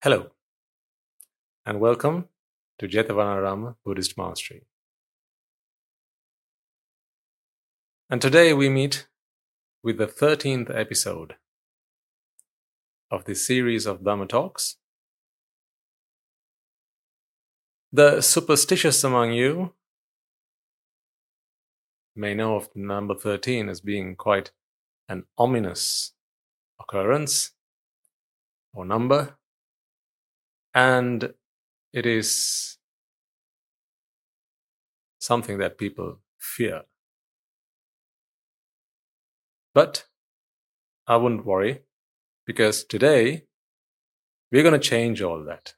Hello, and welcome to Jetavanaram Buddhist Monastery. And today we meet with the 13th episode of this series of Dhamma talks. The superstitious among you may know of number 13 as being quite an ominous occurrence or number and it is something that people fear. But I wouldn't worry because today we're going to change all that.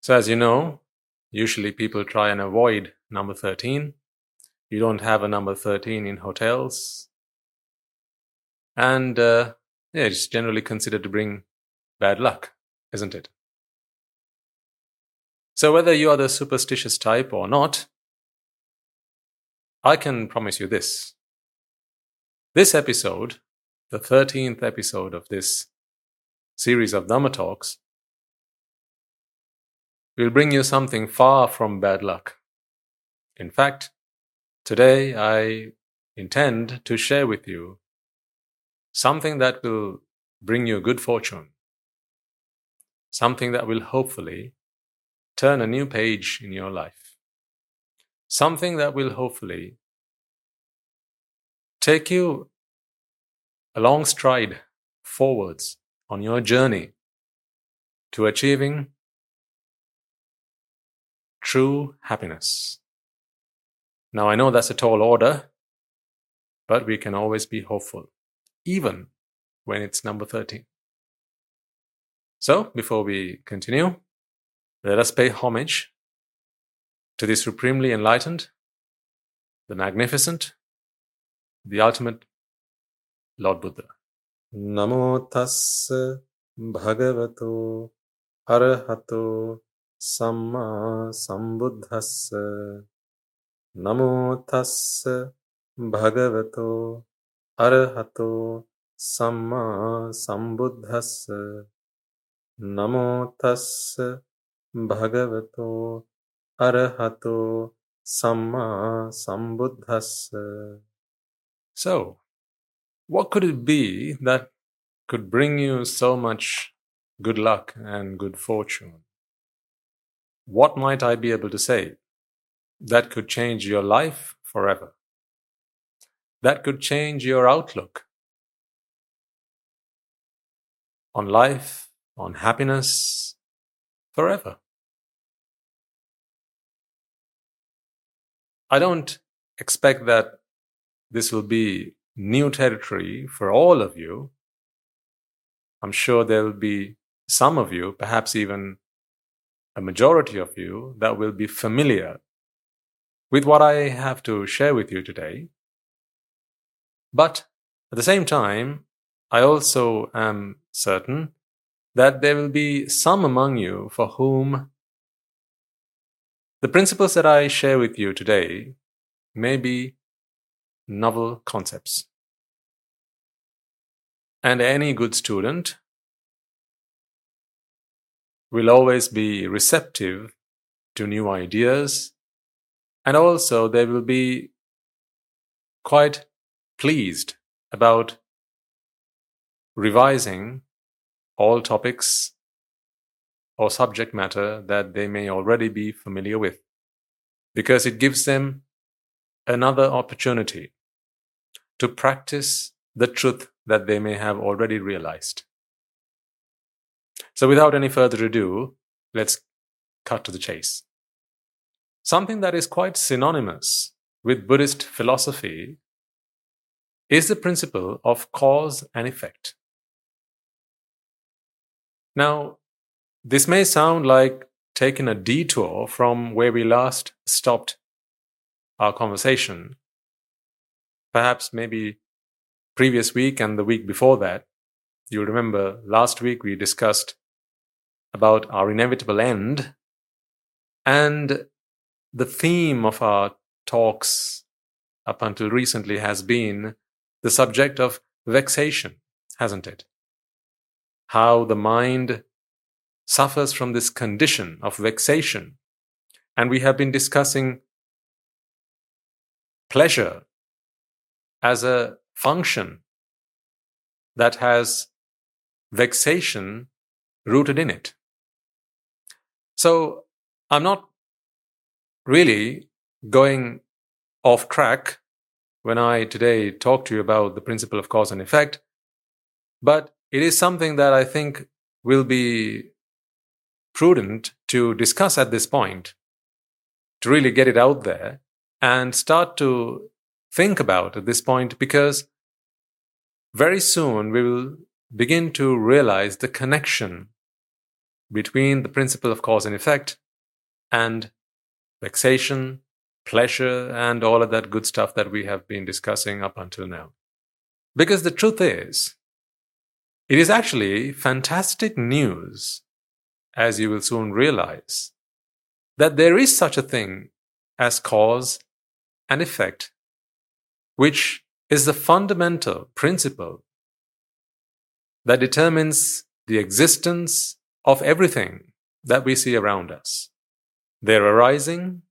So, as you know, usually people try and avoid number 13. You don't have a number 13 in hotels. And uh, yeah, it's generally considered to bring bad luck, isn't it? So, whether you are the superstitious type or not, I can promise you this. This episode, the 13th episode of this series of Dhamma talks, will bring you something far from bad luck. In fact, today I intend to share with you something that will bring you good fortune something that will hopefully turn a new page in your life, something that will hopefully take you a long stride forwards on your journey to achieving true happiness. Now, I know that's a tall order, but we can always be hopeful, even when it's number 13. So, before we continue, let us pay homage to the supremely enlightened, the magnificent, the ultimate Lord Buddha. Namo tassa bhagavato arahato samma sambuddhassa Namo tassa bhagavato arahato samma sambuddhassa නමෝ තස්ස භගවතෝ අරහතෝ සම්මා සම්බුද්දස්ස So, what could it be that could bring you so much good luck and good fortune? What might I be able to say that could change your life forever? That could change your outlook on life on happiness forever. I don't expect that this will be new territory for all of you. I'm sure there will be some of you, perhaps even a majority of you, that will be familiar with what I have to share with you today. But at the same time, I also am certain that there will be some among you for whom the principles that I share with you today may be novel concepts. And any good student will always be receptive to new ideas, and also they will be quite pleased about revising all topics or subject matter that they may already be familiar with, because it gives them another opportunity to practice the truth that they may have already realized. So, without any further ado, let's cut to the chase. Something that is quite synonymous with Buddhist philosophy is the principle of cause and effect. Now, this may sound like taking a detour from where we last stopped our conversation. Perhaps maybe previous week and the week before that. You'll remember last week we discussed about our inevitable end. And the theme of our talks up until recently has been the subject of vexation, hasn't it? How the mind suffers from this condition of vexation. And we have been discussing pleasure as a function that has vexation rooted in it. So I'm not really going off track when I today talk to you about the principle of cause and effect, but it is something that I think will be prudent to discuss at this point to really get it out there and start to think about at this point because very soon we will begin to realize the connection between the principle of cause and effect and vexation, pleasure, and all of that good stuff that we have been discussing up until now. Because the truth is, it is actually fantastic news, as you will soon realize, that there is such a thing as cause and effect, which is the fundamental principle that determines the existence of everything that we see around us. Their arising,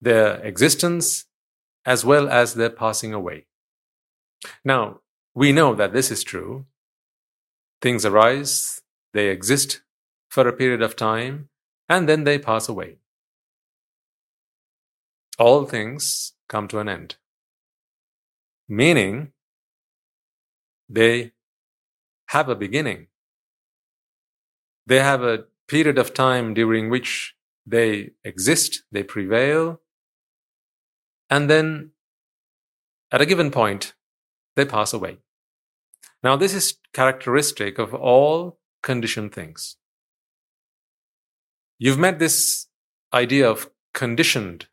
their existence, as well as their passing away. Now, we know that this is true. Things arise, they exist for a period of time, and then they pass away. All things come to an end. Meaning, they have a beginning. They have a period of time during which they exist, they prevail, and then at a given point, they pass away. Now, this is characteristic of all conditioned things. You've met this idea of conditioned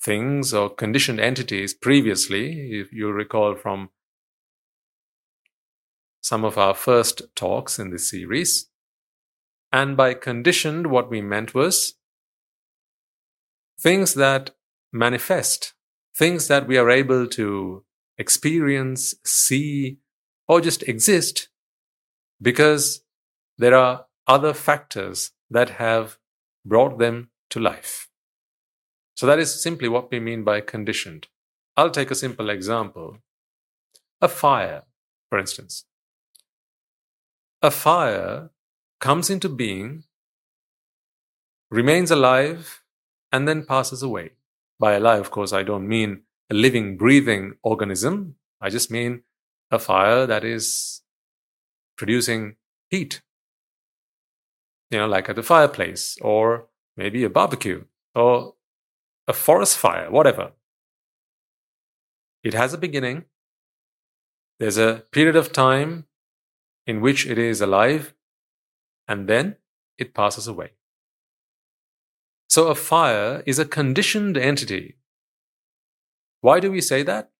things or conditioned entities previously, if you recall from some of our first talks in this series. And by conditioned, what we meant was things that manifest, things that we are able to experience, see, or just exist because there are other factors that have brought them to life. So that is simply what we mean by conditioned. I'll take a simple example. A fire, for instance. A fire comes into being, remains alive, and then passes away. By alive, of course, I don't mean a living, breathing organism. I just mean a fire that is producing heat. You know, like at the fireplace, or maybe a barbecue, or a forest fire, whatever. It has a beginning. There's a period of time in which it is alive, and then it passes away. So a fire is a conditioned entity. Why do we say that?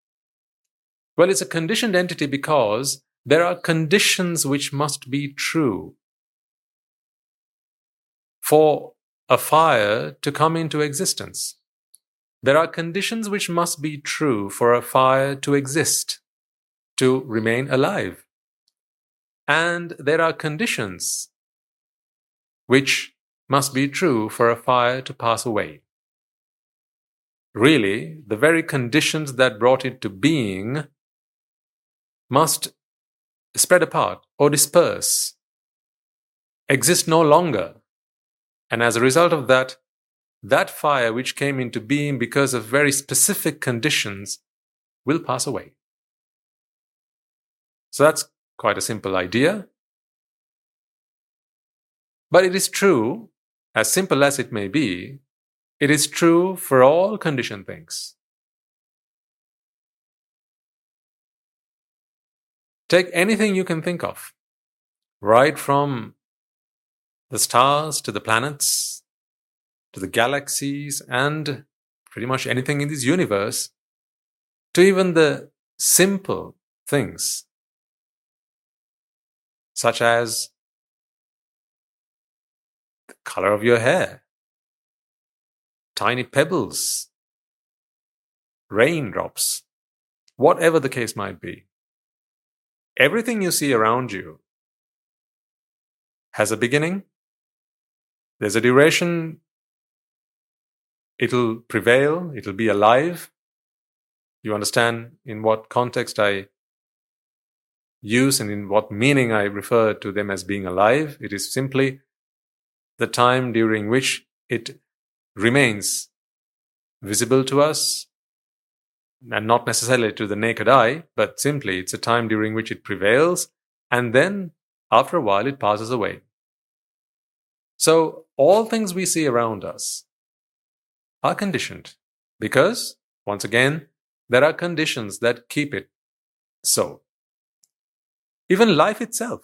Well, it's a conditioned entity because there are conditions which must be true for a fire to come into existence. There are conditions which must be true for a fire to exist, to remain alive. And there are conditions which must be true for a fire to pass away. Really, the very conditions that brought it to being must spread apart or disperse, exist no longer. And as a result of that, that fire which came into being because of very specific conditions will pass away. So that's quite a simple idea. But it is true, as simple as it may be, it is true for all conditioned things. Take anything you can think of, right from the stars to the planets to the galaxies and pretty much anything in this universe to even the simple things such as the color of your hair, tiny pebbles, raindrops, whatever the case might be. Everything you see around you has a beginning, there's a duration, it'll prevail, it'll be alive. You understand in what context I use and in what meaning I refer to them as being alive. It is simply the time during which it remains visible to us, and not necessarily to the naked eye, but simply it's a time during which it prevails, and then after a while it passes away. So all things we see around us are conditioned because, once again, there are conditions that keep it so. Even life itself.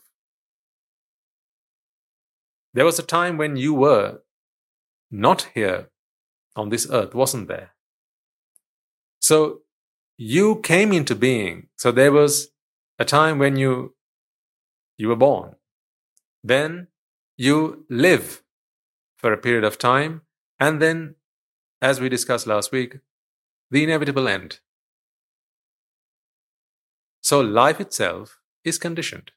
There was a time when you were not here on this earth, wasn't there? So you came into being. So there was a time when you you were born. Then you live for a period of time, and then, as we discussed last week, the inevitable end. So life itself is conditioned.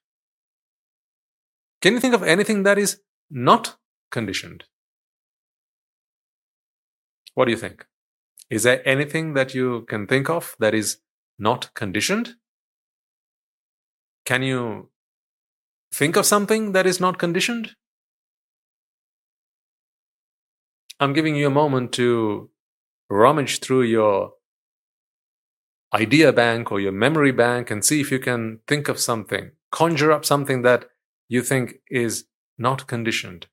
Can you think of anything that is not conditioned? What do you think? Is there anything that you can think of that is not conditioned? Can you think of something that is not conditioned? I'm giving you a moment to rummage through your idea bank or your memory bank and see if you can think of something, conjure up something that you think is not conditioned.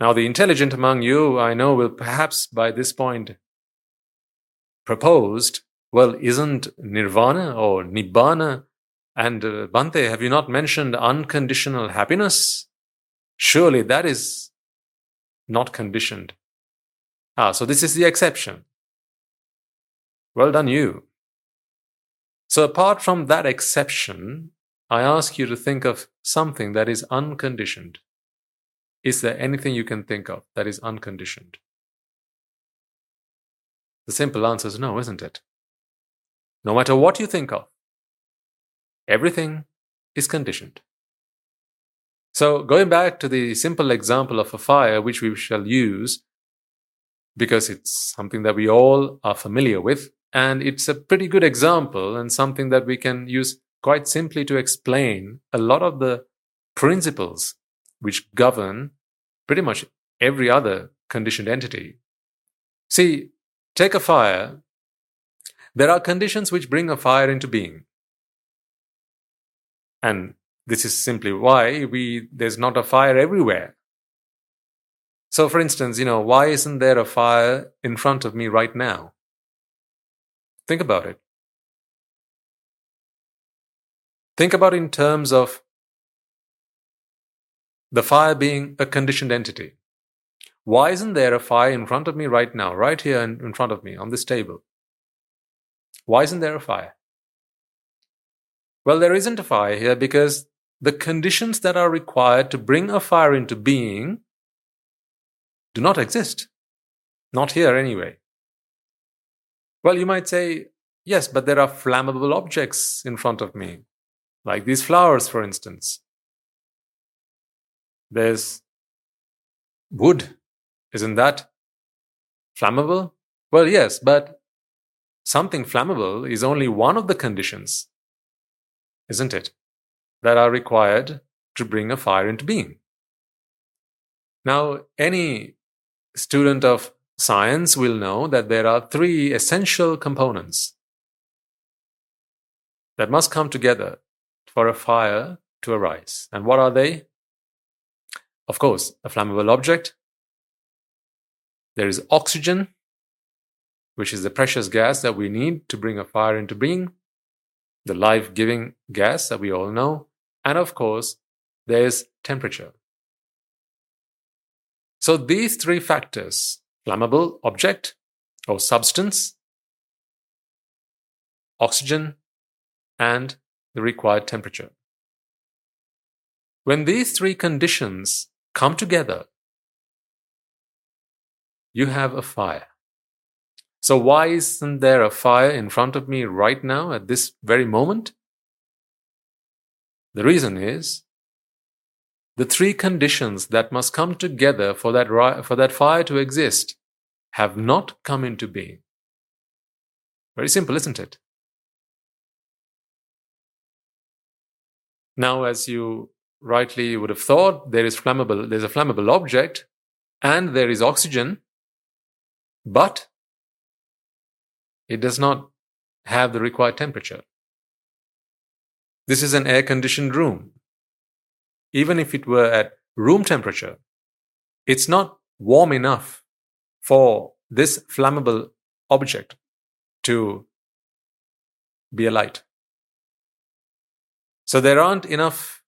Now, the intelligent among you, I know, will perhaps by this point proposed, well, isn't nirvana or nibbana and uh, Bhante, have you not mentioned unconditional happiness? Surely that is not conditioned. Ah, so this is the exception. Well done, you. So, apart from that exception, I ask you to think of something that is unconditioned. Is there anything you can think of that is unconditioned? The simple answer is no, isn't it? No matter what you think of, everything is conditioned. So, going back to the simple example of a fire, which we shall use because it's something that we all are familiar with, and it's a pretty good example and something that we can use quite simply to explain a lot of the principles which govern pretty much every other conditioned entity. See, take a fire. There are conditions which bring a fire into being. And this is simply why we, there's not a fire everywhere. So, for instance, you know, why isn't there a fire in front of me right now? Think about it. Think about it in terms of the fire being a conditioned entity. Why isn't there a fire in front of me right now, right here in front of me on this table? Why isn't there a fire? Well, there isn't a fire here because the conditions that are required to bring a fire into being do not exist. Not here, anyway. Well, you might say, yes, but there are flammable objects in front of me, like these flowers, for instance. There's wood. Isn't that flammable? Well, yes, but something flammable is only one of the conditions, isn't it, that are required to bring a fire into being. Now, any student of science will know that there are three essential components that must come together for a fire to arise. And what are they? Of course, a flammable object. There is oxygen, which is the precious gas that we need to bring a fire into being, the life giving gas that we all know. And of course, there's temperature. So these three factors flammable object or substance, oxygen, and the required temperature. When these three conditions come together, you have a fire. So, why isn't there a fire in front of me right now at this very moment? The reason is the three conditions that must come together for that, for that fire to exist have not come into being. Very simple, isn't it? Now, as you rightly you would have thought, there is flammable, there's a flammable object and there is oxygen, but it does not have the required temperature. This is an air conditioned room. Even if it were at room temperature, it's not warm enough for this flammable object to be alight. So there aren't enough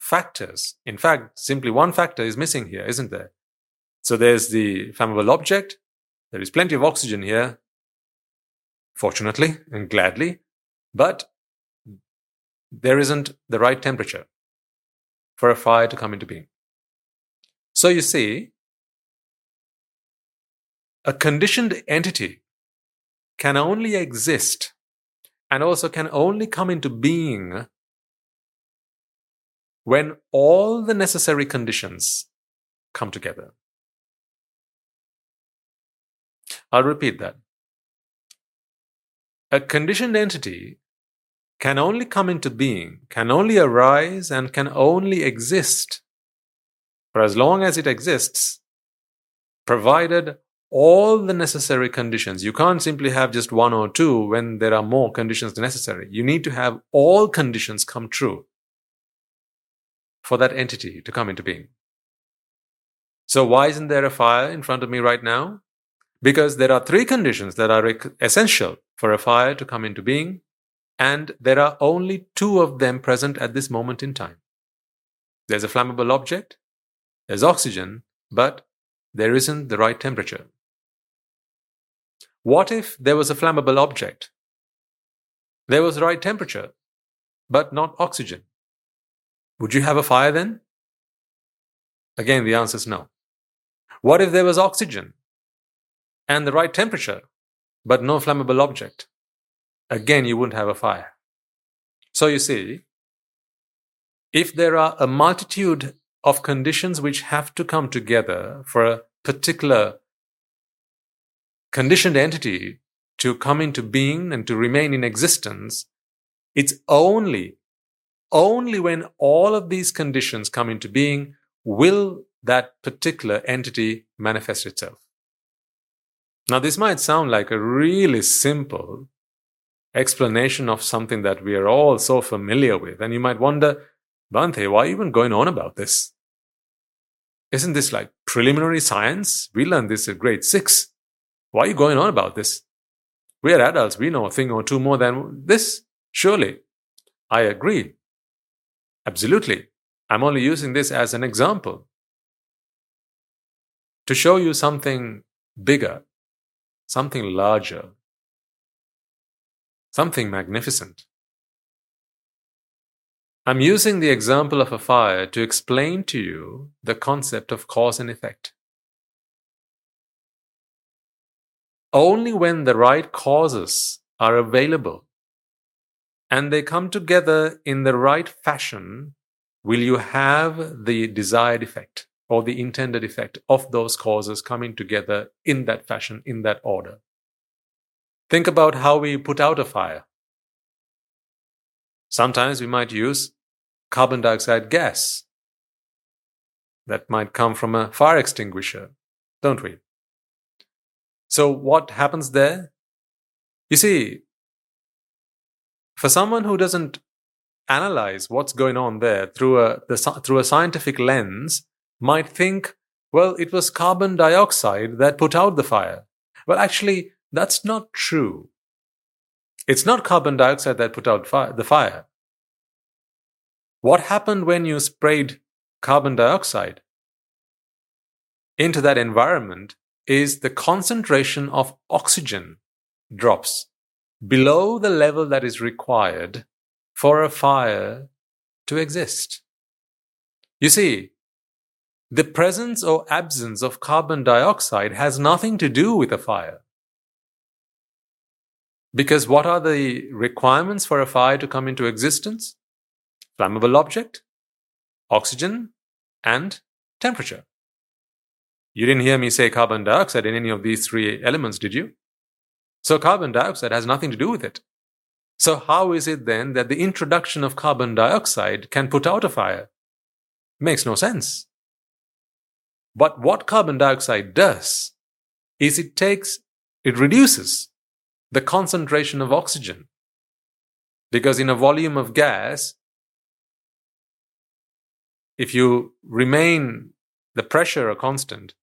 factors. In fact, simply one factor is missing here, isn't there? So there's the flammable object. There is plenty of oxygen here, fortunately and gladly, but there isn't the right temperature for a fire to come into being. So you see, a conditioned entity can only exist and also can only come into being when all the necessary conditions come together. I'll repeat that. A conditioned entity can only come into being, can only arise, and can only exist for as long as it exists, provided all the necessary conditions. You can't simply have just one or two when there are more conditions necessary. You need to have all conditions come true for that entity to come into being. So why isn't there a fire in front of me right now? Because there are three conditions that are essential for a fire to come into being, and there are only two of them present at this moment in time. There's a flammable object, there's oxygen, but there isn't the right temperature. What if there was a flammable object? There was the right temperature, but not oxygen. Would you have a fire then? Again, the answer is no. What if there was oxygen and the right temperature, but no flammable object? Again, you wouldn't have a fire. So you see, if there are a multitude of conditions which have to come together for a particular conditioned entity to come into being and to remain in existence, it's only, only when all of these conditions come into being will that particular entity manifest itself. Now, this might sound like a really simple explanation of something that we are all so familiar with. And you might wonder, Bhante, why are you even going on about this? Isn't this like preliminary science? We learned this at grade six. Why are you going on about this? We are adults. We know a thing or two more than this. Surely. I agree. Absolutely. I'm only using this as an example to show you something bigger, something larger, something magnificent. I'm using the example of a fire to explain to you the concept of cause and effect. Only when the right causes are available and they come together in the right fashion will you have the desired effect or the intended effect of those causes coming together in that fashion, in that order. Think about how we put out a fire. Sometimes we might use carbon dioxide gas that might come from a fire extinguisher, don't we? So what happens there? You see, for someone who doesn't analyze what's going on there through a the, through a scientific lens, might think, well, it was carbon dioxide that put out the fire. Well, actually, that's not true. It's not carbon dioxide that put out fi- the fire. What happened when you sprayed carbon dioxide into that environment is the concentration of oxygen drops below the level that is required for a fire to exist. You see, the presence or absence of carbon dioxide has nothing to do with a fire. Because what are the requirements for a fire to come into existence? flammable object, oxygen, and temperature. You didn't hear me say carbon dioxide in any of these three elements, did you? So carbon dioxide has nothing to do with it. So how is it then that the introduction of carbon dioxide can put out a fire? Makes no sense. But what carbon dioxide does is it takes, it reduces the concentration of oxygen. Because in a volume of gas, if you remain the pressure a constant,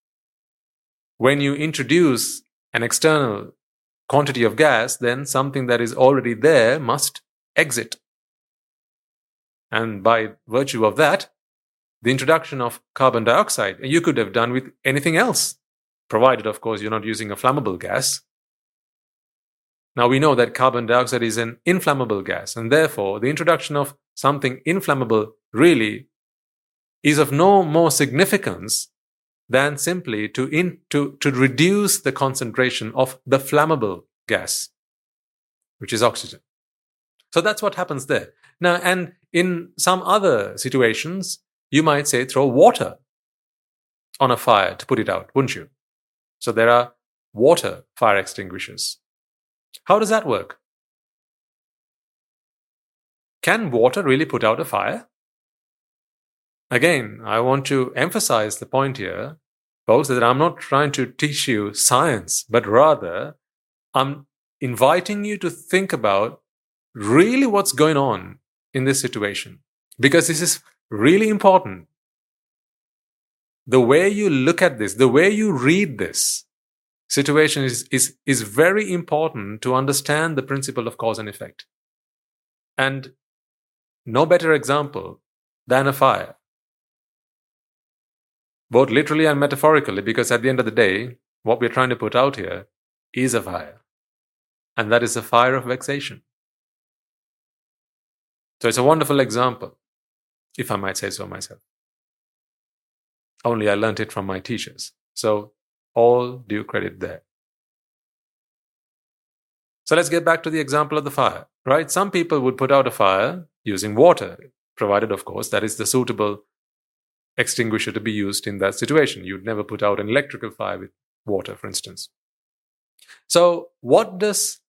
when you introduce an external quantity of gas, then something that is already there must exit. And by virtue of that, the introduction of carbon dioxide, you could have done with anything else, provided, of course, you're not using a flammable gas. Now we know that carbon dioxide is an inflammable gas, and therefore the introduction of something inflammable really is of no more significance than simply to, in, to, to reduce the concentration of the flammable gas, which is oxygen. So that's what happens there. Now, and in some other situations, you might say throw water on a fire to put it out, wouldn't you? So there are water fire extinguishers. How does that work? Can water really put out a fire? Again, I want to emphasize the point here, folks, that I'm not trying to teach you science, but rather I'm inviting you to think about really what's going on in this situation. Because this is really important. The way you look at this, the way you read this situation is, is, is very important to understand the principle of cause and effect. And no better example than a fire both literally and metaphorically, because at the end of the day, what we're trying to put out here is a fire. And that is a fire of vexation. So it's a wonderful example, if I might say so myself. Only I learnt it from my teachers. So all due credit there. So let's get back to the example of the fire, right? Some people would put out a fire using water, provided, of course, that is the suitable extinguisher to be used in that situation. You'd never put out an electrical fire with water, for instance. So, what does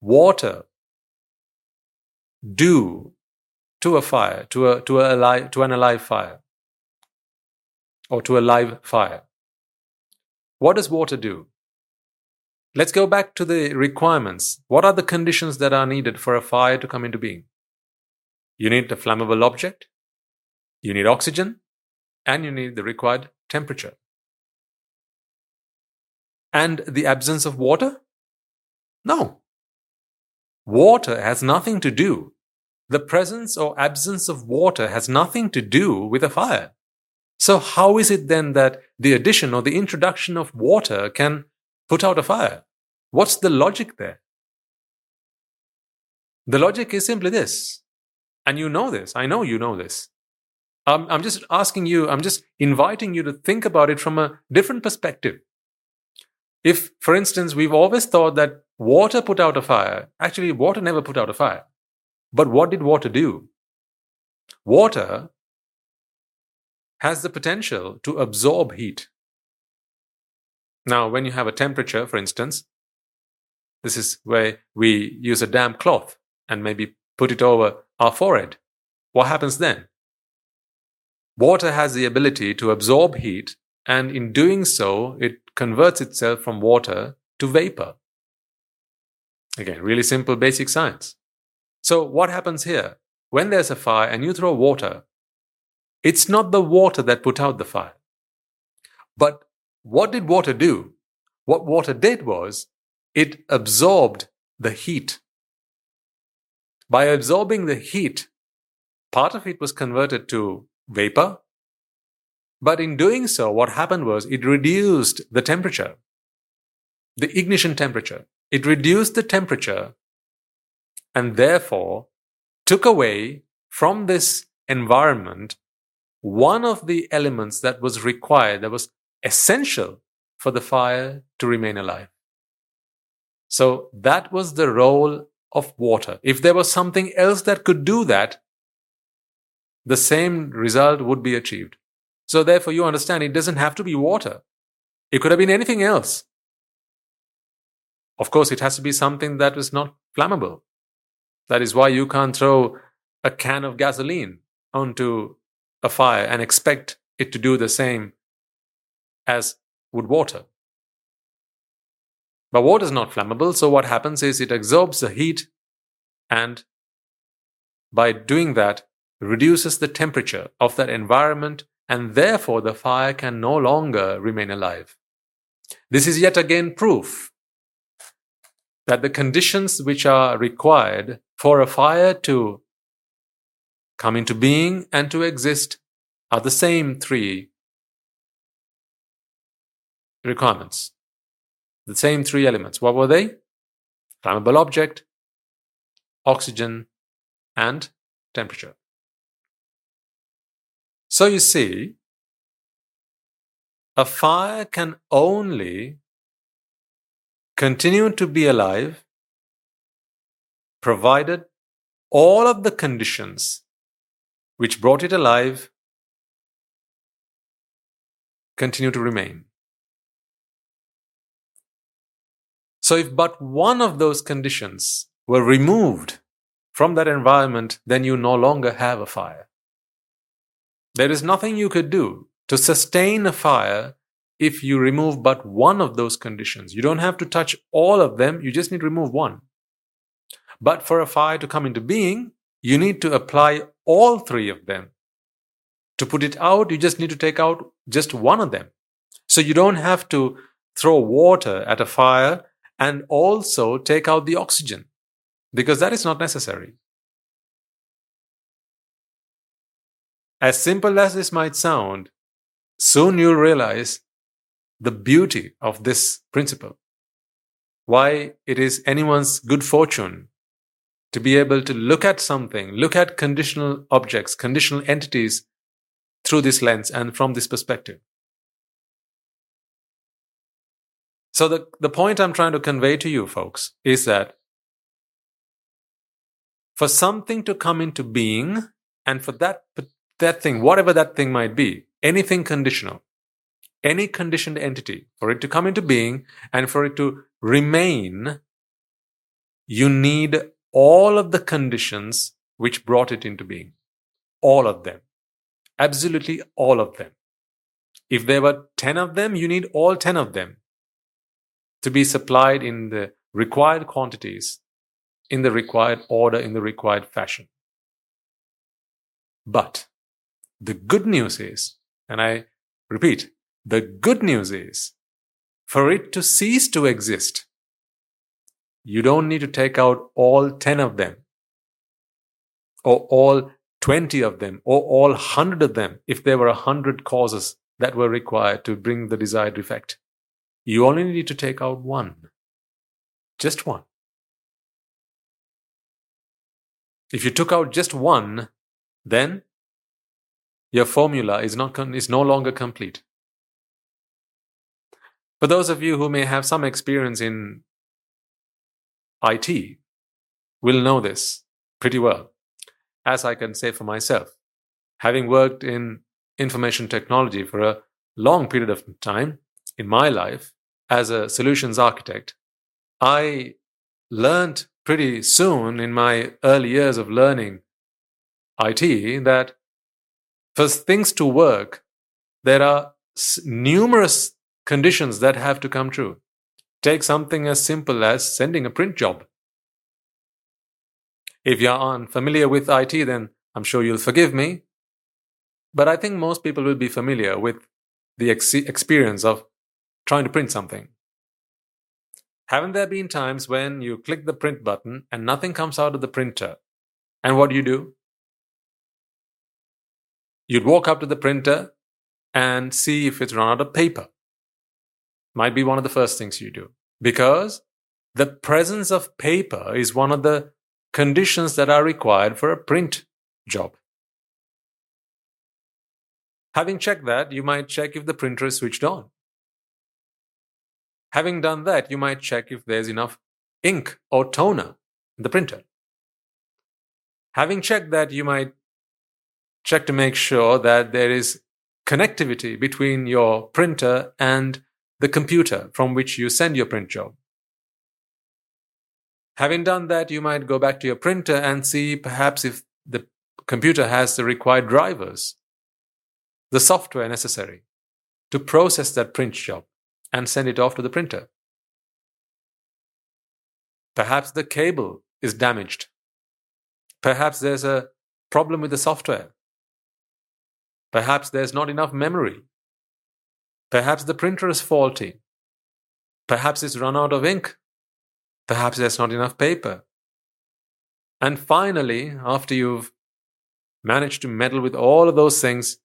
water do to a fire, to a to a alive, to an alive fire, or to a live fire? What does water do? Let's go back to the requirements. What are the conditions that are needed for a fire to come into being? You need a flammable object. You need oxygen and you need the required temperature. And the absence of water? No. Water has nothing to do. The presence or absence of water has nothing to do with a fire. So how is it then that the addition or the introduction of water can put out a fire? What's the logic there? The logic is simply this. And you know this. I know you know this. Um, I'm just asking you, I'm just inviting you to think about it from a different perspective. If, for instance, we've always thought that water put out a fire, actually, water never put out a fire. But what did water do? Water has the potential to absorb heat. Now, when you have a temperature, for instance, this is where we use a damp cloth and maybe put it over our forehead. What happens then? Water has the ability to absorb heat, and in doing so, it converts itself from water to vapor. Again, really simple basic science. So, what happens here? When there's a fire and you throw water, it's not the water that put out the fire. But what did water do? What water did was it absorbed the heat. By absorbing the heat, part of it was converted to vapor. But in doing so, what happened was it reduced the temperature, the ignition temperature. It reduced the temperature and therefore took away from this environment one of the elements that was required, that was essential for the fire to remain alive. So that was the role of water. If there was something else that could do that, the same result would be achieved. So, therefore, you understand it doesn't have to be water, it could have been anything else. Of course, it has to be something that is not flammable. That is why you can't throw a can of gasoline onto a fire and expect it to do the same as would water. But water is not flammable, so what happens is it absorbs the heat and by doing that reduces the temperature of that environment and therefore the fire can no longer remain alive. This is yet again proof that the conditions which are required for a fire to come into being and to exist are the same three requirements. The same three elements. What were they? Flammable object, oxygen, and temperature. So you see, a fire can only continue to be alive provided all of the conditions which brought it alive continue to remain. So, if but one of those conditions were removed from that environment, then you no longer have a fire. There is nothing you could do to sustain a fire if you remove but one of those conditions. You don't have to touch all of them, you just need to remove one. But for a fire to come into being, you need to apply all three of them. To put it out, you just need to take out just one of them. So you don't have to throw water at a fire and also take out the oxygen because that is not necessary. As simple as this might sound, soon you'll realize the beauty of this principle. Why it is anyone's good fortune to be able to look at something, look at conditional objects, conditional entities through this lens and from this perspective. So the, the point I'm trying to convey to you folks is that for something to come into being and for that, that thing, whatever that thing might be, anything conditional, any conditioned entity, for it to come into being and for it to remain, you need all of the conditions which brought it into being. All of them. Absolutely all of them. If there were 10 of them, you need all 10 of them to be supplied in the required quantities in the required order, in the required fashion. But the good news is, and I repeat, the good news is for it to cease to exist, you don't need to take out all 10 of them or all 20 of them or all 100 of them if there were 100 causes that were required to bring the desired effect. You only need to take out one. Just one. If you took out just one, then your formula is, not, is no longer complete. For those of you who may have some experience in IT, will know this pretty well, as I can say for myself. Having worked in information technology for a long period of time in my life as a solutions architect, I learned pretty soon in my early years of learning IT that for things to work, there are numerous conditions that have to come true. Take something as simple as sending a print job. If you're unfamiliar with IT, then I'm sure you'll forgive me. But I think most people will be familiar with the ex- experience of trying to print something. Haven't there been times when you click the print button and nothing comes out of the printer? And what do you do? You'd walk up to the printer and see if it's run out of paper. Might be one of the first things you do. Because the presence of paper is one of the conditions that are required for a print job. Having checked that, you might check if the printer is switched on. Having done that, you might check if there's enough ink or toner in the printer. Having checked that, you might check to make sure that there is connectivity between your printer and the computer from which you send your print job. Having done that, you might go back to your printer and see perhaps if the computer has the required drivers, the software necessary to process that print job and send it off to the printer. Perhaps the cable is damaged. Perhaps there's a problem with the software. Perhaps there's not enough memory. Perhaps the printer is faulty. Perhaps it's run out of ink. Perhaps there's not enough paper. And finally, after you've managed to meddle with all of those things,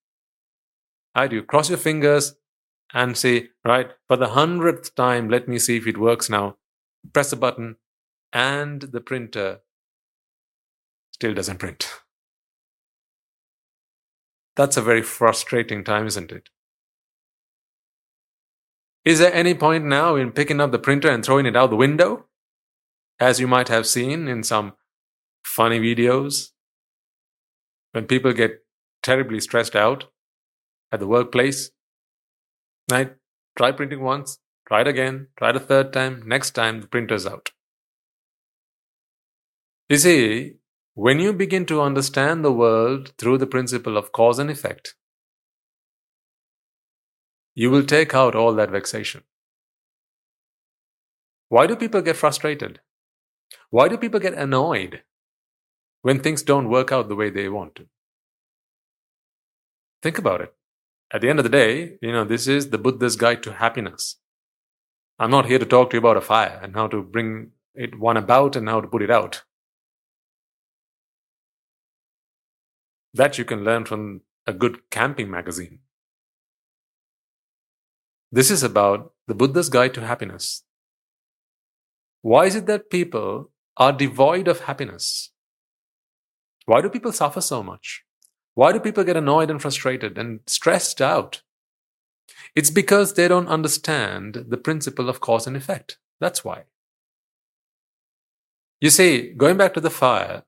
right, you cross your fingers and say, right, for the hundredth time, let me see if it works now. Press a button, and the printer still doesn't print. That's a very frustrating time, isn't it? Is there any point now in picking up the printer and throwing it out the window? As you might have seen in some funny videos, when people get terribly stressed out at the workplace, right? Try printing once, try it again, try it a third time, next time the printer's out. You see, when you begin to understand the world through the principle of cause and effect, you will take out all that vexation. Why do people get frustrated? Why do people get annoyed when things don't work out the way they want to? Think about it. At the end of the day, you know, this is the Buddha's guide to happiness. I'm not here to talk to you about a fire and how to bring it one about and how to put it out. That you can learn from a good camping magazine. This is about the Buddha's Guide to Happiness. Why is it that people are devoid of happiness? Why do people suffer so much? Why do people get annoyed and frustrated and stressed out? It's because they don't understand the principle of cause and effect. That's why. You see, going back to the fire,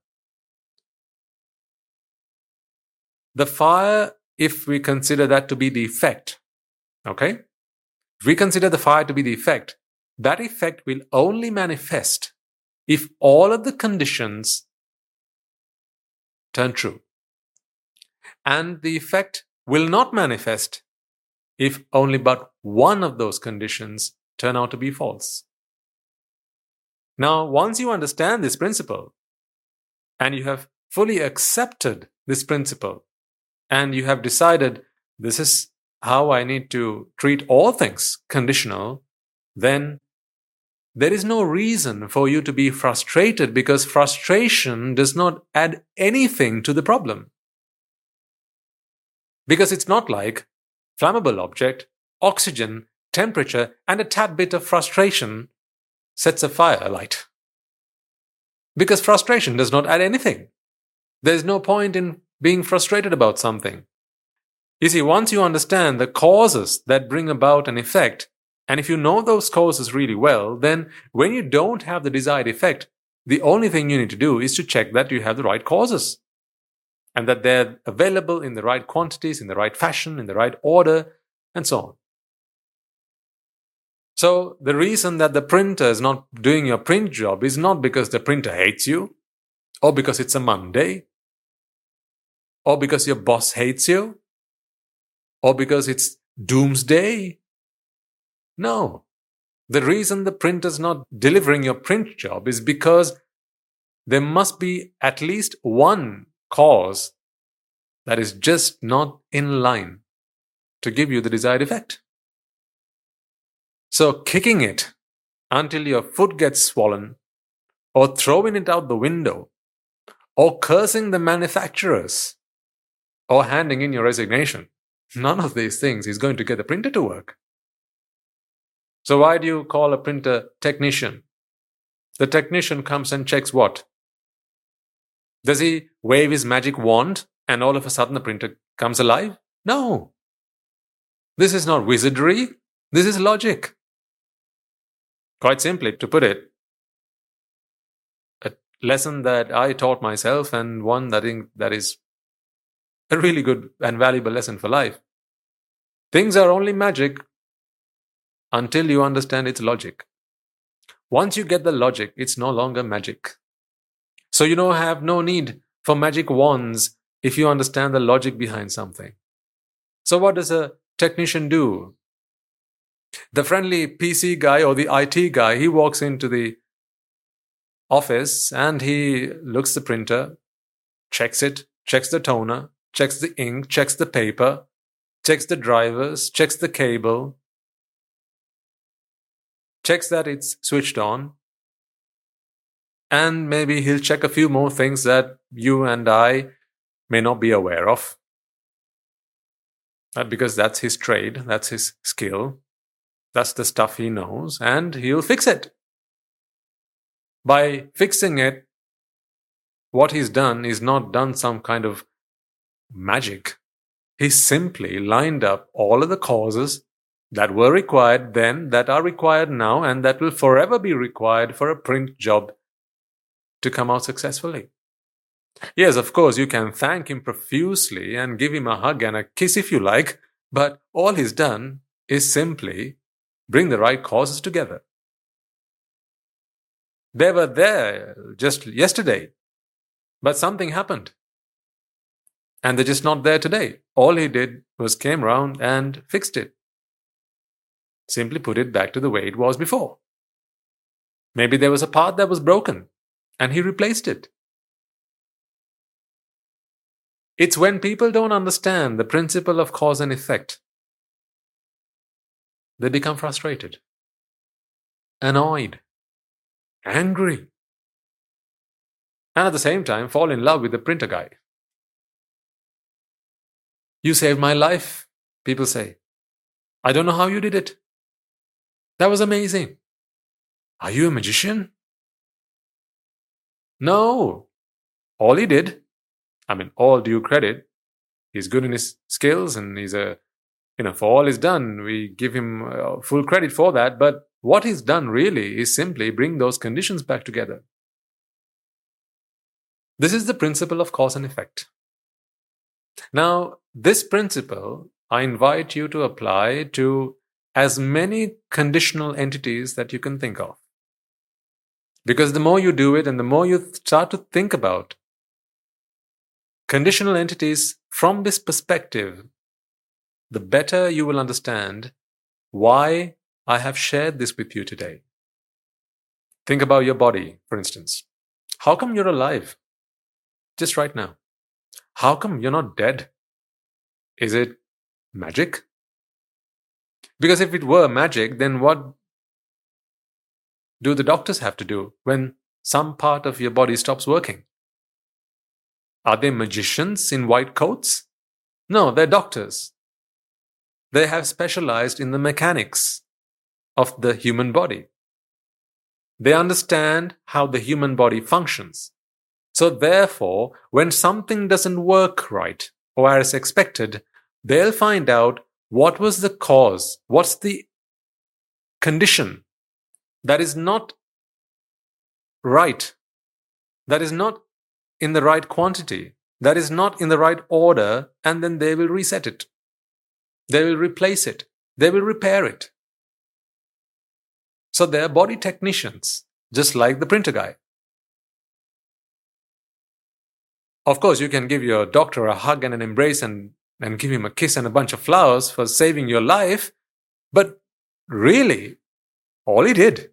the fire, if we consider that to be the effect, okay? If we consider the fire to be the effect, that effect will only manifest if all of the conditions turn true. And the effect will not manifest if only but one of those conditions turn out to be false. Now, once you understand this principle and you have fully accepted this principle and you have decided this is how I need to treat all things conditional, then there is no reason for you to be frustrated because frustration does not add anything to the problem. Because it's not like flammable object, oxygen, temperature, and a tad bit of frustration sets a fire alight. Because frustration does not add anything. There's no point in being frustrated about something. You see, once you understand the causes that bring about an effect, and if you know those causes really well, then when you don't have the desired effect, the only thing you need to do is to check that you have the right causes and that they're available in the right quantities, in the right fashion, in the right order, and so on. So the reason that the printer is not doing your print job is not because the printer hates you, or because it's a Monday, or because your boss hates you, or because it's doomsday. No. The reason the printer's not delivering your print job is because there must be at least one cause that is just not in line to give you the desired effect. So kicking it until your foot gets swollen, or throwing it out the window, or cursing the manufacturers, or handing in your resignation None of these things is going to get the printer to work. So why do you call a printer technician? The technician comes and checks what? Does he wave his magic wand and all of a sudden the printer comes alive? No. This is not wizardry. This is logic. Quite simply, to put it, a lesson that I taught myself and one that, in, that is a really good and valuable lesson for life. Things are only magic until you understand its logic. Once you get the logic, it's no longer magic. So you don't have no need for magic wands if you understand the logic behind something. So what does a technician do? The friendly PC guy or the IT guy, he walks into the office and he looks the printer, checks it, checks the toner, checks the ink, checks the paper, checks the drivers, checks the cable, checks that it's switched on, and maybe he'll check a few more things that you and I may not be aware of. Uh, because that's his trade, that's his skill, that's the stuff he knows, and he'll fix it. By fixing it, what he's done is not done some kind of magic. He simply lined up all of the causes that were required then, that are required now, and that will forever be required for a print job to come out successfully. Yes, of course, you can thank him profusely and give him a hug and a kiss if you like, but all he's done is simply bring the right causes together. They were there just yesterday, but something happened. And they're just not there today. All he did was came round and fixed it. Simply put it back to the way it was before. Maybe there was a part that was broken and he replaced it. It's when people don't understand the principle of cause and effect, they become frustrated, annoyed, angry, and at the same time fall in love with the printer guy. You saved my life, people say. I don't know how you did it. That was amazing. Are you a magician? No. All he did, I mean, all due credit, he's good in his skills and he's a, you know, for all he's done, we give him uh, full credit for that. But what he's done really is simply bring those conditions back together. This is the principle of cause and effect. Now, this principle I invite you to apply to as many conditional entities that you can think of. Because the more you do it and the more you start to think about conditional entities from this perspective, the better you will understand why I have shared this with you today. Think about your body, for instance. How come you're alive? Just right now. How come you're not dead? Is it magic? Because if it were magic, then what do the doctors have to do when some part of your body stops working? Are they magicians in white coats? No, they're doctors. They have specialized in the mechanics of the human body. They understand how the human body functions. So therefore, when something doesn't work right or as expected, they'll find out what was the cause, what's the condition that is not right, that is not in the right quantity, that is not in the right order, and then they will reset it. They will replace it. They will repair it. So they are body technicians, just like the printer guy. Of course, you can give your doctor a hug and an embrace and, and give him a kiss and a bunch of flowers for saving your life. But really, all he did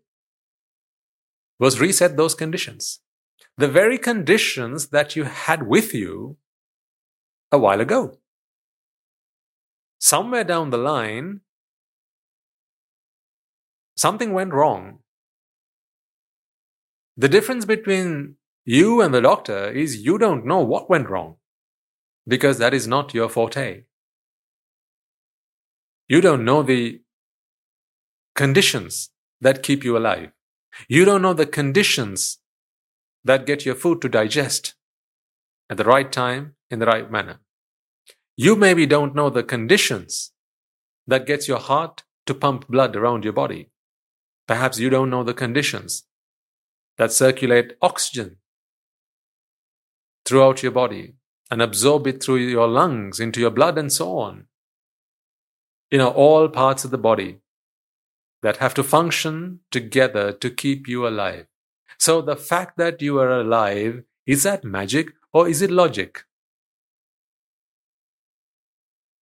was reset those conditions. The very conditions that you had with you a while ago. Somewhere down the line, something went wrong. The difference between you and the doctor is you don't know what went wrong because that is not your forte. You don't know the conditions that keep you alive. You don't know the conditions that get your food to digest at the right time in the right manner. You maybe don't know the conditions that gets your heart to pump blood around your body. Perhaps you don't know the conditions that circulate oxygen throughout your body and absorb it through your lungs, into your blood, and so on. You know, all parts of the body that have to function together to keep you alive. So the fact that you are alive, is that magic or is it logic?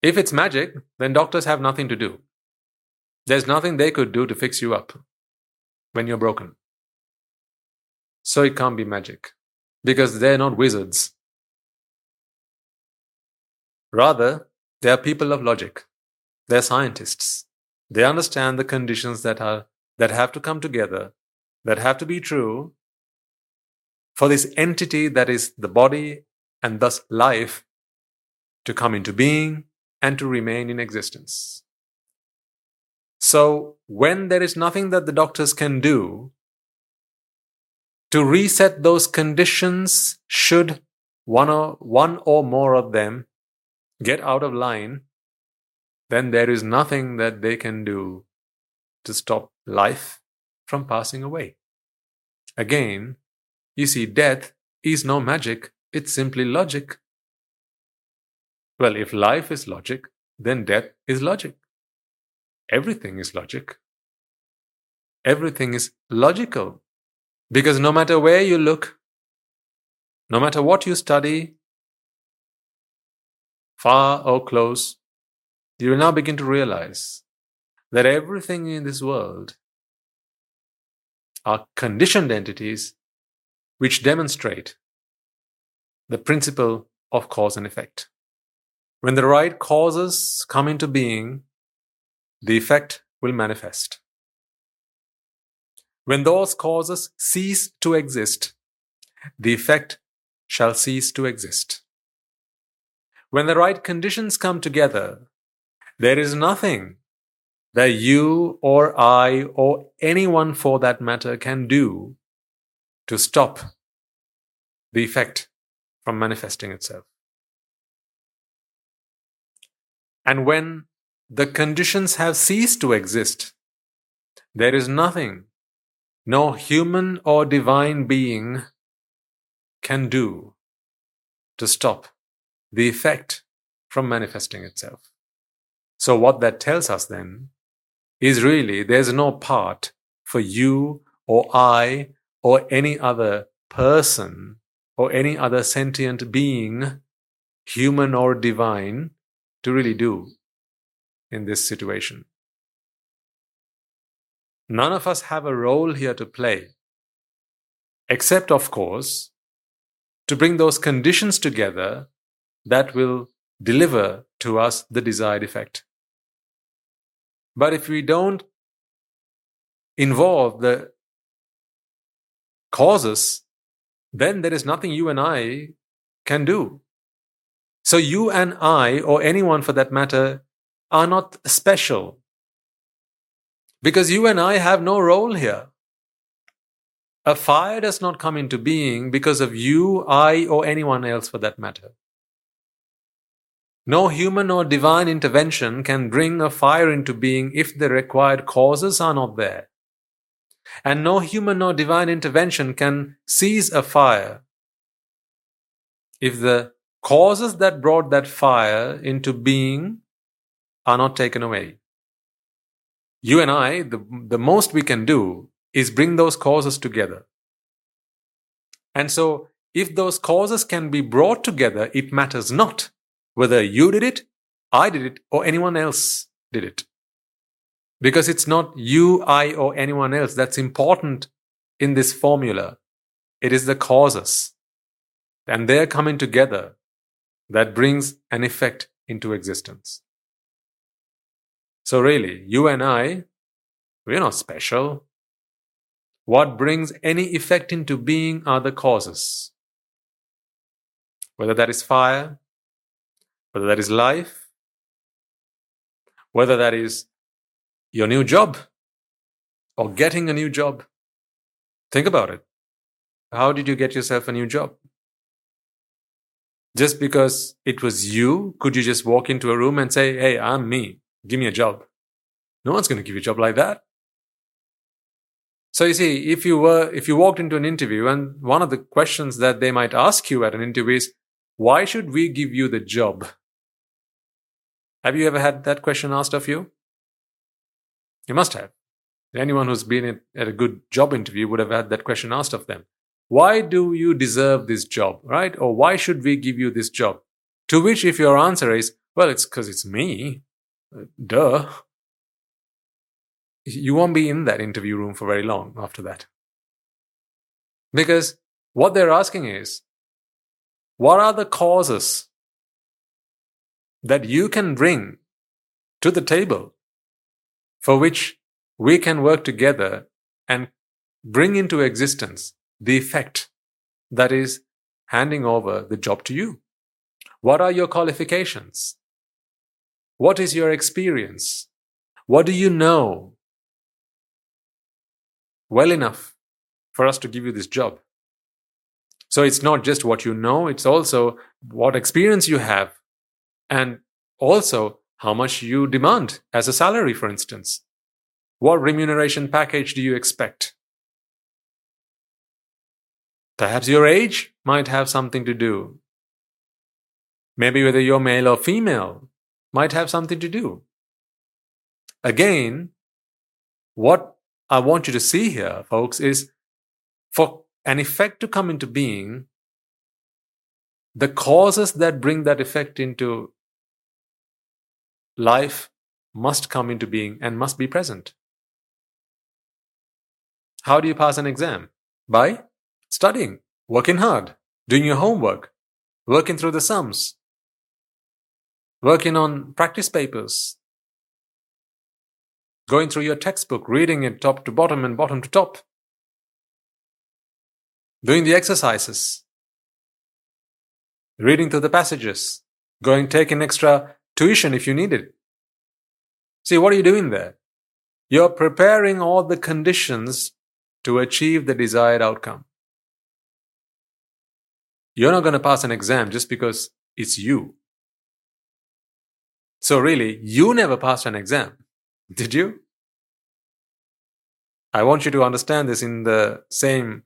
If it's magic, then doctors have nothing to do. There's nothing they could do to fix you up when you're broken. So it can't be magic because they're not wizards. Rather, they are people of logic. They're scientists. They understand the conditions that are that have to come together, that have to be true for this entity that is the body and thus life to come into being and to remain in existence. So, when there is nothing that the doctors can do to reset those conditions, should one or, one or more of them get out of line, then there is nothing that they can do to stop life from passing away. Again, you see, death is no magic, it's simply logic. Well, if life is logic, then death is logic. Everything is logic. Everything is logical. Because no matter where you look, no matter what you study, far or close, you will now begin to realize that everything in this world are conditioned entities which demonstrate the principle of cause and effect. When the right causes come into being, the effect will manifest. When those causes cease to exist, the effect shall cease to exist. When the right conditions come together, there is nothing that you or I or anyone for that matter can do to stop the effect from manifesting itself. And when the conditions have ceased to exist, there is nothing no human or divine being can do to stop the effect from manifesting itself. So, what that tells us then is really there's no part for you or I or any other person or any other sentient being, human or divine, to really do in this situation. None of us have a role here to play, except, of course, to bring those conditions together that will deliver to us the desired effect. But if we don't involve the causes, then there is nothing you and I can do. So you and I, or anyone for that matter, are not special. Because you and I have no role here. A fire does not come into being because of you, I, or anyone else for that matter. No human or divine intervention can bring a fire into being if the required causes are not there. And no human or divine intervention can seize a fire if the causes that brought that fire into being are not taken away. You and I, the, the most we can do is bring those causes together. And so, if those causes can be brought together, it matters not whether you did it, I did it, or anyone else did it. Because it's not you, I, or anyone else that's important in this formula. It is the causes. And they're coming together that brings an effect into existence. So, really, you and I, we're not special. What brings any effect into being are the causes. Whether that is fire, whether that is life, whether that is your new job or getting a new job. Think about it. How did you get yourself a new job? Just because it was you, could you just walk into a room and say, Hey, I'm me. Give me a job. No one's going to give you a job like that. So you see, if you were, if you walked into an interview and one of the questions that they might ask you at an interview is, why should we give you the job? Have you ever had that question asked of you? You must have. Anyone who's been at a good job interview would have had that question asked of them. Why do you deserve this job, right? Or why should we give you this job? To which, if your answer is, well, it's because it's me, duh, you won't be in that interview room for very long after that. Because what they're asking is, what are the causes that you can bring to the table for which we can work together and bring into existence the effect that is handing over the job to you? What are your qualifications? What is your experience? What do you know well enough for us to give you this job? So it's not just what you know, it's also what experience you have and also how much you demand as a salary, for instance. What remuneration package do you expect? Perhaps your age might have something to do. Maybe whether you're male or female might have something to do. Again, what I want you to see here, folks, is for an effect to come into being, the causes that bring that effect into life must come into being and must be present. How do you pass an exam? By studying, working hard, doing your homework, working through the sums, working on practice papers, going through your textbook, reading it top to bottom and bottom to top, doing the exercises, reading through the passages, going taking extra tuition if you need it. See, what are you doing there? You're preparing all the conditions to achieve the desired outcome. You're not going to pass an exam just because it's you. So really, you never passed an exam, did you? I want you to understand this in the same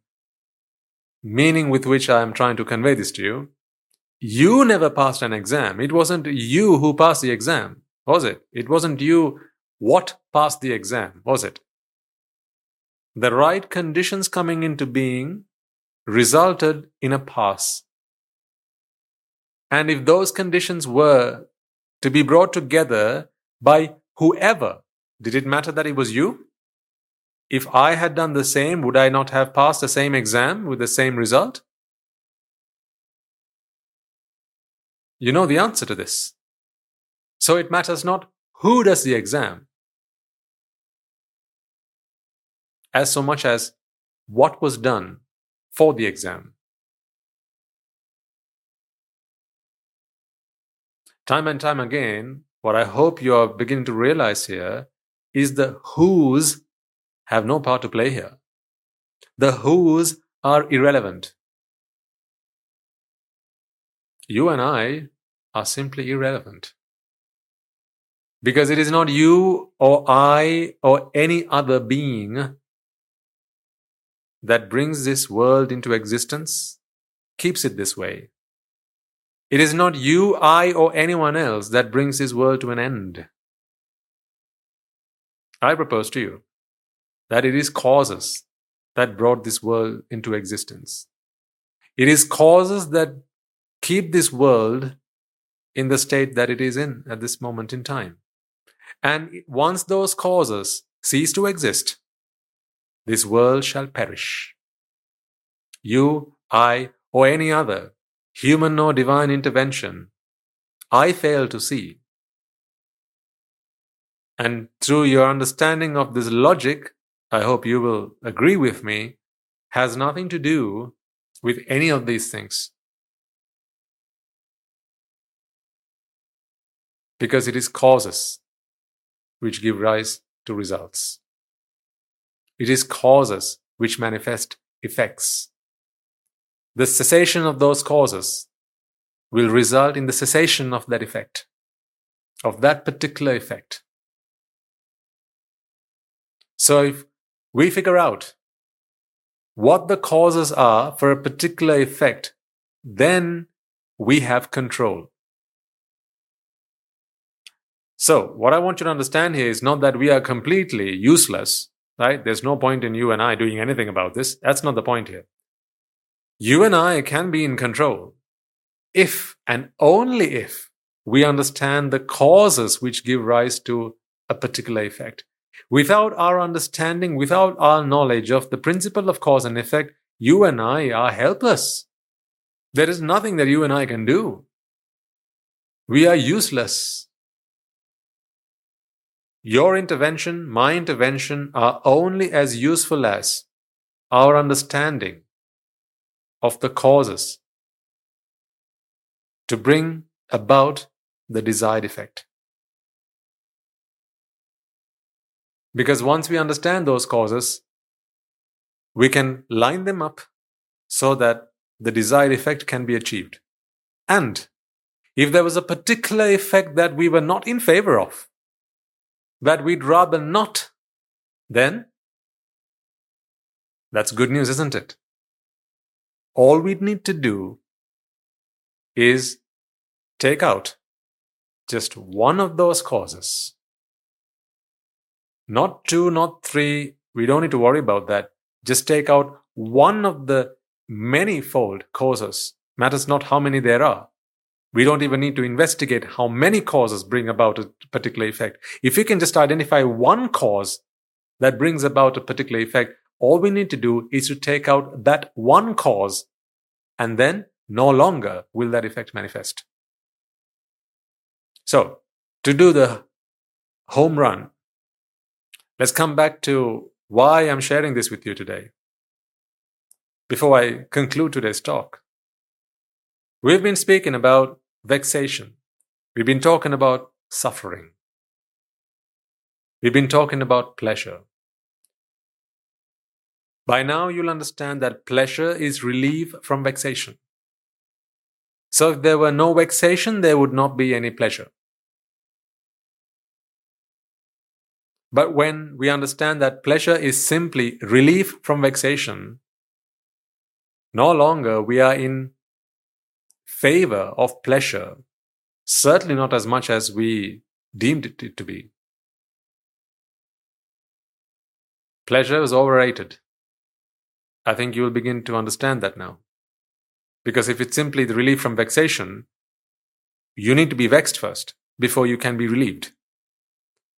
meaning with which I am trying to convey this to you. You never passed an exam. It wasn't you who passed the exam, was it? It wasn't you what passed the exam, was it? The right conditions coming into being resulted in a pass. And if those conditions were to be brought together by whoever, did it matter that it was you? If I had done the same, would I not have passed the same exam with the same result? You know the answer to this. So it matters not who does the exam, as so much as what was done for the exam. Time and time again, what I hope you are beginning to realize here is the who's have no part to play here. The who's are irrelevant. You and I are simply irrelevant. Because it is not you or I or any other being that brings this world into existence, keeps it this way, it is not you, I, or anyone else that brings this world to an end. I propose to you that it is causes that brought this world into existence. It is causes that keep this world in the state that it is in at this moment in time. And once those causes cease to exist, this world shall perish. You, I, or any other human or divine intervention, I fail to see. And through your understanding of this logic, I hope you will agree with me, has nothing to do with any of these things. Because it is causes which give rise to results. It is causes which manifest effects. The cessation of those causes will result in the cessation of that effect, of that particular effect. So if we figure out what the causes are for a particular effect, then we have control. So, what I want you to understand here is not that we are completely useless, right? There's no point in you and I doing anything about this. That's not the point here. You and I can be in control if and only if we understand the causes which give rise to a particular effect. Without our understanding, without our knowledge of the principle of cause and effect, you and I are helpless. There is nothing that you and I can do. We are useless. Your intervention, my intervention are only as useful as our understanding of the causes to bring about the desired effect. Because once we understand those causes, we can line them up so that the desired effect can be achieved. And if there was a particular effect that we were not in favor of, that we'd rather not, then that's good news, isn't it? All we need to do is take out just one of those causes. Not two, not three. We don't need to worry about that. Just take out one of the many-fold causes. Matters not how many there are. We don't even need to investigate how many causes bring about a particular effect. If we can just identify one cause that brings about a particular effect, all we need to do is to take out that one cause and then no longer will that effect manifest. So, to do the home run, let's come back to why I'm sharing this with you today. Before I conclude today's talk, we've been speaking about vexation. We've been talking about suffering. We've been talking about pleasure. By now, you'll understand that pleasure is relief from vexation. So if there were no vexation, there would not be any pleasure. But when we understand that pleasure is simply relief from vexation, no longer we are in favor of pleasure, certainly not as much as we deemed it to be. Pleasure is overrated. I think you will begin to understand that now. Because if it's simply the relief from vexation, you need to be vexed first before you can be relieved.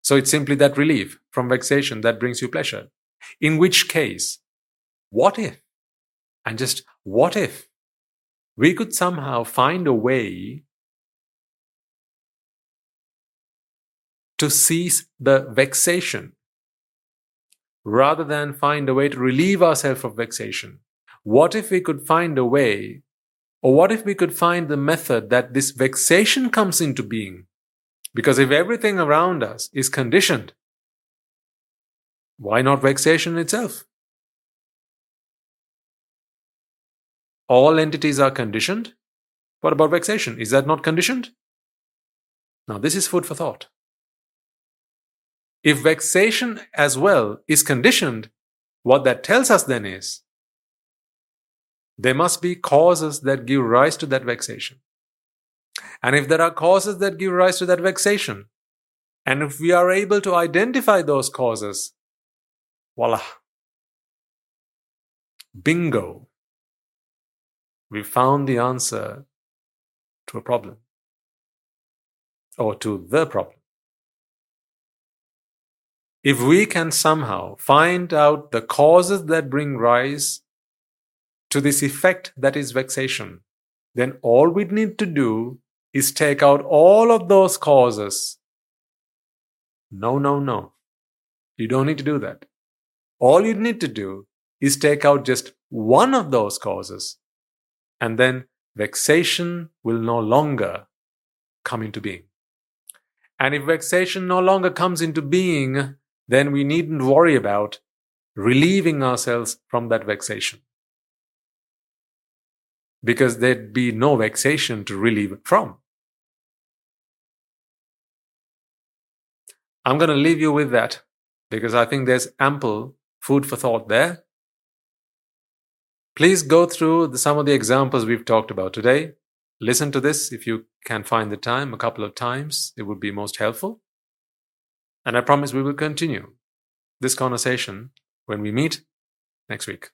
So it's simply that relief from vexation that brings you pleasure. In which case, what if, and just what if, we could somehow find a way to cease the vexation rather than find a way to relieve ourselves of vexation? What if we could find a way or what if we could find the method that this vexation comes into being? Because if everything around us is conditioned, why not vexation itself? All entities are conditioned. What about vexation? Is that not conditioned? Now, this is food for thought. If vexation as well is conditioned, what that tells us then is there must be causes that give rise to that vexation. And if there are causes that give rise to that vexation, and if we are able to identify those causes, voila. Bingo. We found the answer to a problem or to the problem. If we can somehow find out the causes that bring rise to this effect that is vexation, then all we need to do is take out all of those causes. No, no, no. You don't need to do that. All you need to do is take out just one of those causes, and then vexation will no longer come into being. And if vexation no longer comes into being, then we needn't worry about relieving ourselves from that vexation because there'd be no vexation to relieve from. I'm going to leave you with that because I think there's ample food for thought there. Please go through the, some of the examples we've talked about today listen to this if you can find the time a couple of times. It would be most helpful. And I promise we will continue this conversation when we meet next week.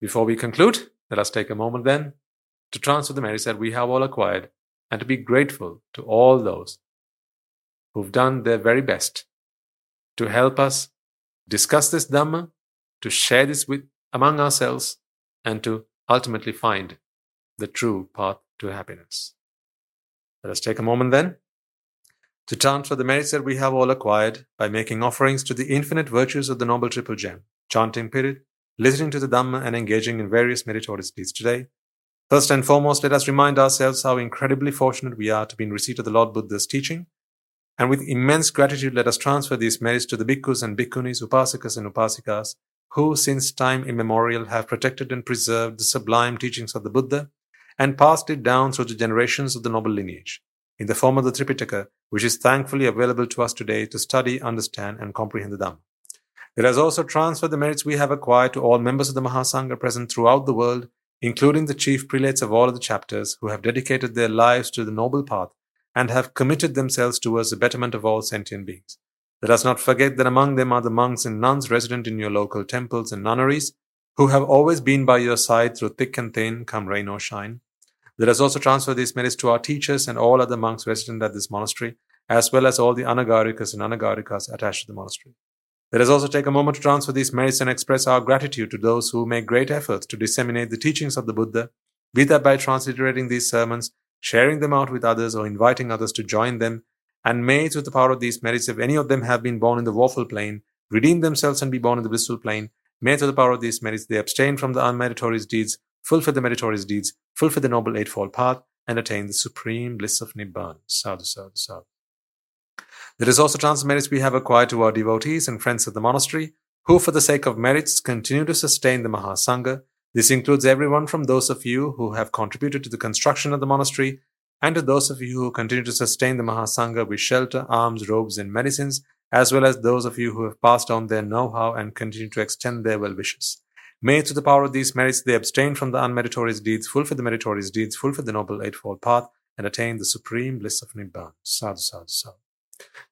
Before we conclude, let us take a moment then to transfer the merits that we have all acquired and to be grateful to all those who've done their very best to help us discuss this Dhamma, to share this with among ourselves, and to ultimately find the true path to happiness. Let us take a moment then to transfer the merits that we have all acquired by making offerings to the infinite virtues of the Noble Triple Gem, chanting Pirit, listening to the Dhamma, and engaging in various meritorious deeds today. First and foremost, let us remind ourselves how incredibly fortunate we are to be in receipt of the Lord Buddha's teaching. And with immense gratitude, let us transfer these merits to the bhikkhus and bhikkhunis, upasakas and upasikas, who since time immemorial have protected and preserved the sublime teachings of the Buddha and passed it down through the generations of the noble lineage in the form of the Tripitaka, which is thankfully available to us today to study, understand, and comprehend the Dhamma. It has also transferred the merits we have acquired to all members of the Mahasangha present throughout the world, including the chief prelates of all of the chapters who have dedicated their lives to the noble path and have committed themselves towards the betterment of all sentient beings. Let us not forget that among them are the monks and nuns resident in your local temples and nunneries, who have always been by your side through thick and thin, come rain or shine. Let us also transfer these merits to our teachers and all other monks resident at this monastery, as well as all the anagarikas and anagarikas attached to the monastery. Let us also take a moment to transfer these merits and express our gratitude to those who make great efforts to disseminate the teachings of the Buddha, be that by transliterating these sermons, sharing them out with others, or inviting others to join them and may, through the power of these merits, if any of them have been born in the woeful plane, redeem themselves and be born in the blissful plane, may, through the power of these merits, they abstain from the unmeritorious deeds, fulfill the meritorious deeds, fulfill the noble eightfold path, and attain the supreme bliss of Nibbana. Sadhu, sadhu, sadhu. There is also trans merits we have acquired to our devotees and friends of the monastery, who, for the sake of merits, continue to sustain the Mahasangha. This includes everyone from those of you who have contributed to the construction of the monastery and to those of you who continue to sustain the Mahasangha with shelter, alms, robes, and medicines, as well as those of you who have passed on their know-how and continue to extend their well wishes. May, through the power of these merits, they abstain from the unmeritorious deeds, fulfill the meritorious deeds, fulfill the noble eightfold path, and attain the supreme bliss of Nibbana. Sadhu, sadhu, sadhu.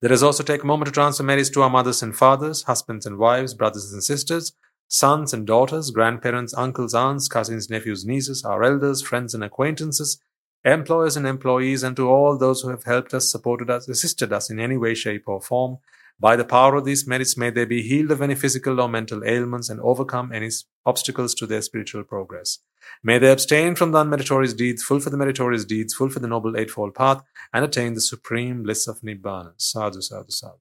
Let us also take a moment to transfer merits to our mothers and fathers, husbands and wives, brothers and sisters, sons and daughters, grandparents, uncles, aunts, cousins, nephews, nieces, our elders, friends and acquaintances, employers and employees, and to all those who have helped us, supported us, assisted us in any way, shape, or form. By the power of these merits, may they be healed of any physical or mental ailments and overcome any obstacles to their spiritual progress. May they abstain from the unmeritorious deeds, fulfill the meritorious deeds, fulfill the noble eightfold path, and attain the supreme bliss of Nibbana. Sadhu, sadhu, sadhu.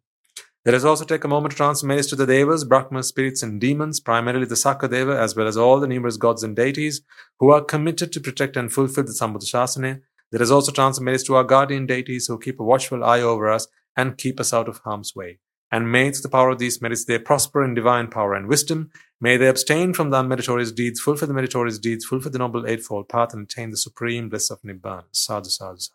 Let us also take a moment to transmit to the Devas, Brahmas, spirits, and demons, primarily the Sakadeva, as well as all the numerous gods and deities who are committed to protect and fulfill the Sambuddhashasana. Let us also transmit to our guardian deities who keep a watchful eye over us and keep us out of harm's way. And may the power of these merits they prosper in divine power and wisdom. May they abstain from the unmeritorious deeds, fulfill the meritorious deeds, fulfill the noble eightfold path, and attain the supreme bliss of Nibbana. Sadhu, sadhu, sadhu.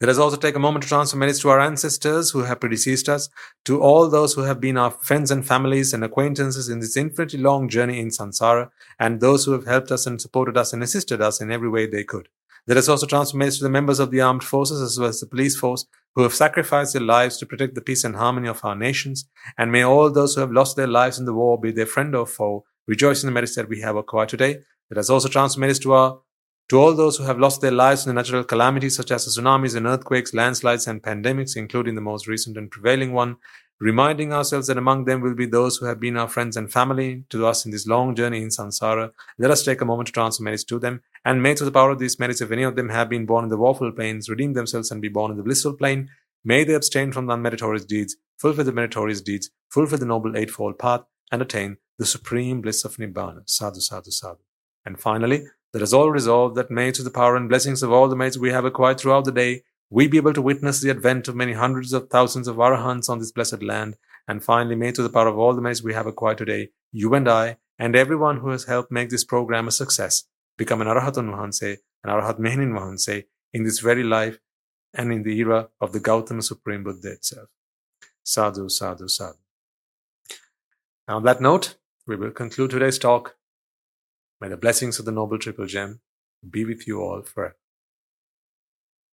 Let us also take a moment to transfer merits to our ancestors who have predeceased us, to all those who have been our friends and families and acquaintances in this infinitely long journey in samsara, and those who have helped us and supported us and assisted us in every way they could. Let us also transfer merits to the members of the armed forces as well as the police force who have sacrificed their lives to protect the peace and harmony of our nations, and may all those who have lost their lives in the war, be their friend or foe, rejoice in the merits that we have acquired today. Let us also transfer merits to our to all those who have lost their lives in the natural calamities such as the tsunamis and earthquakes, landslides, and pandemics, including the most recent and prevailing one, reminding ourselves that among them will be those who have been our friends and family to us in this long journey in samsara, let us take a moment to transfer merits to them, and may through the power of these merits, if any of them have been born in the woeful planes, redeem themselves and be born in the blissful plane, may they abstain from the unmeritorious deeds, fulfill the meritorious deeds, fulfill the noble eightfold path, and attain the supreme bliss of Nibbana. Sadhu, sadhu, sadhu. And finally, let us all resolve that may, to the power and blessings of all the merits we have acquired throughout the day, we be able to witness the advent of many hundreds of thousands of arahants on this blessed land. And finally, may, to the power of all the merits we have acquired today, you and I, and everyone who has helped make this program a success, become an Arahatun Vahanse, an Arahat mehinin Vahanse, in this very life and in the era of the Gautama Supreme Buddha itself. Sadhu, sadhu, sadhu. Now, on that note, we will conclude today's talk May the blessings of the Noble Triple Gem be with you all forever.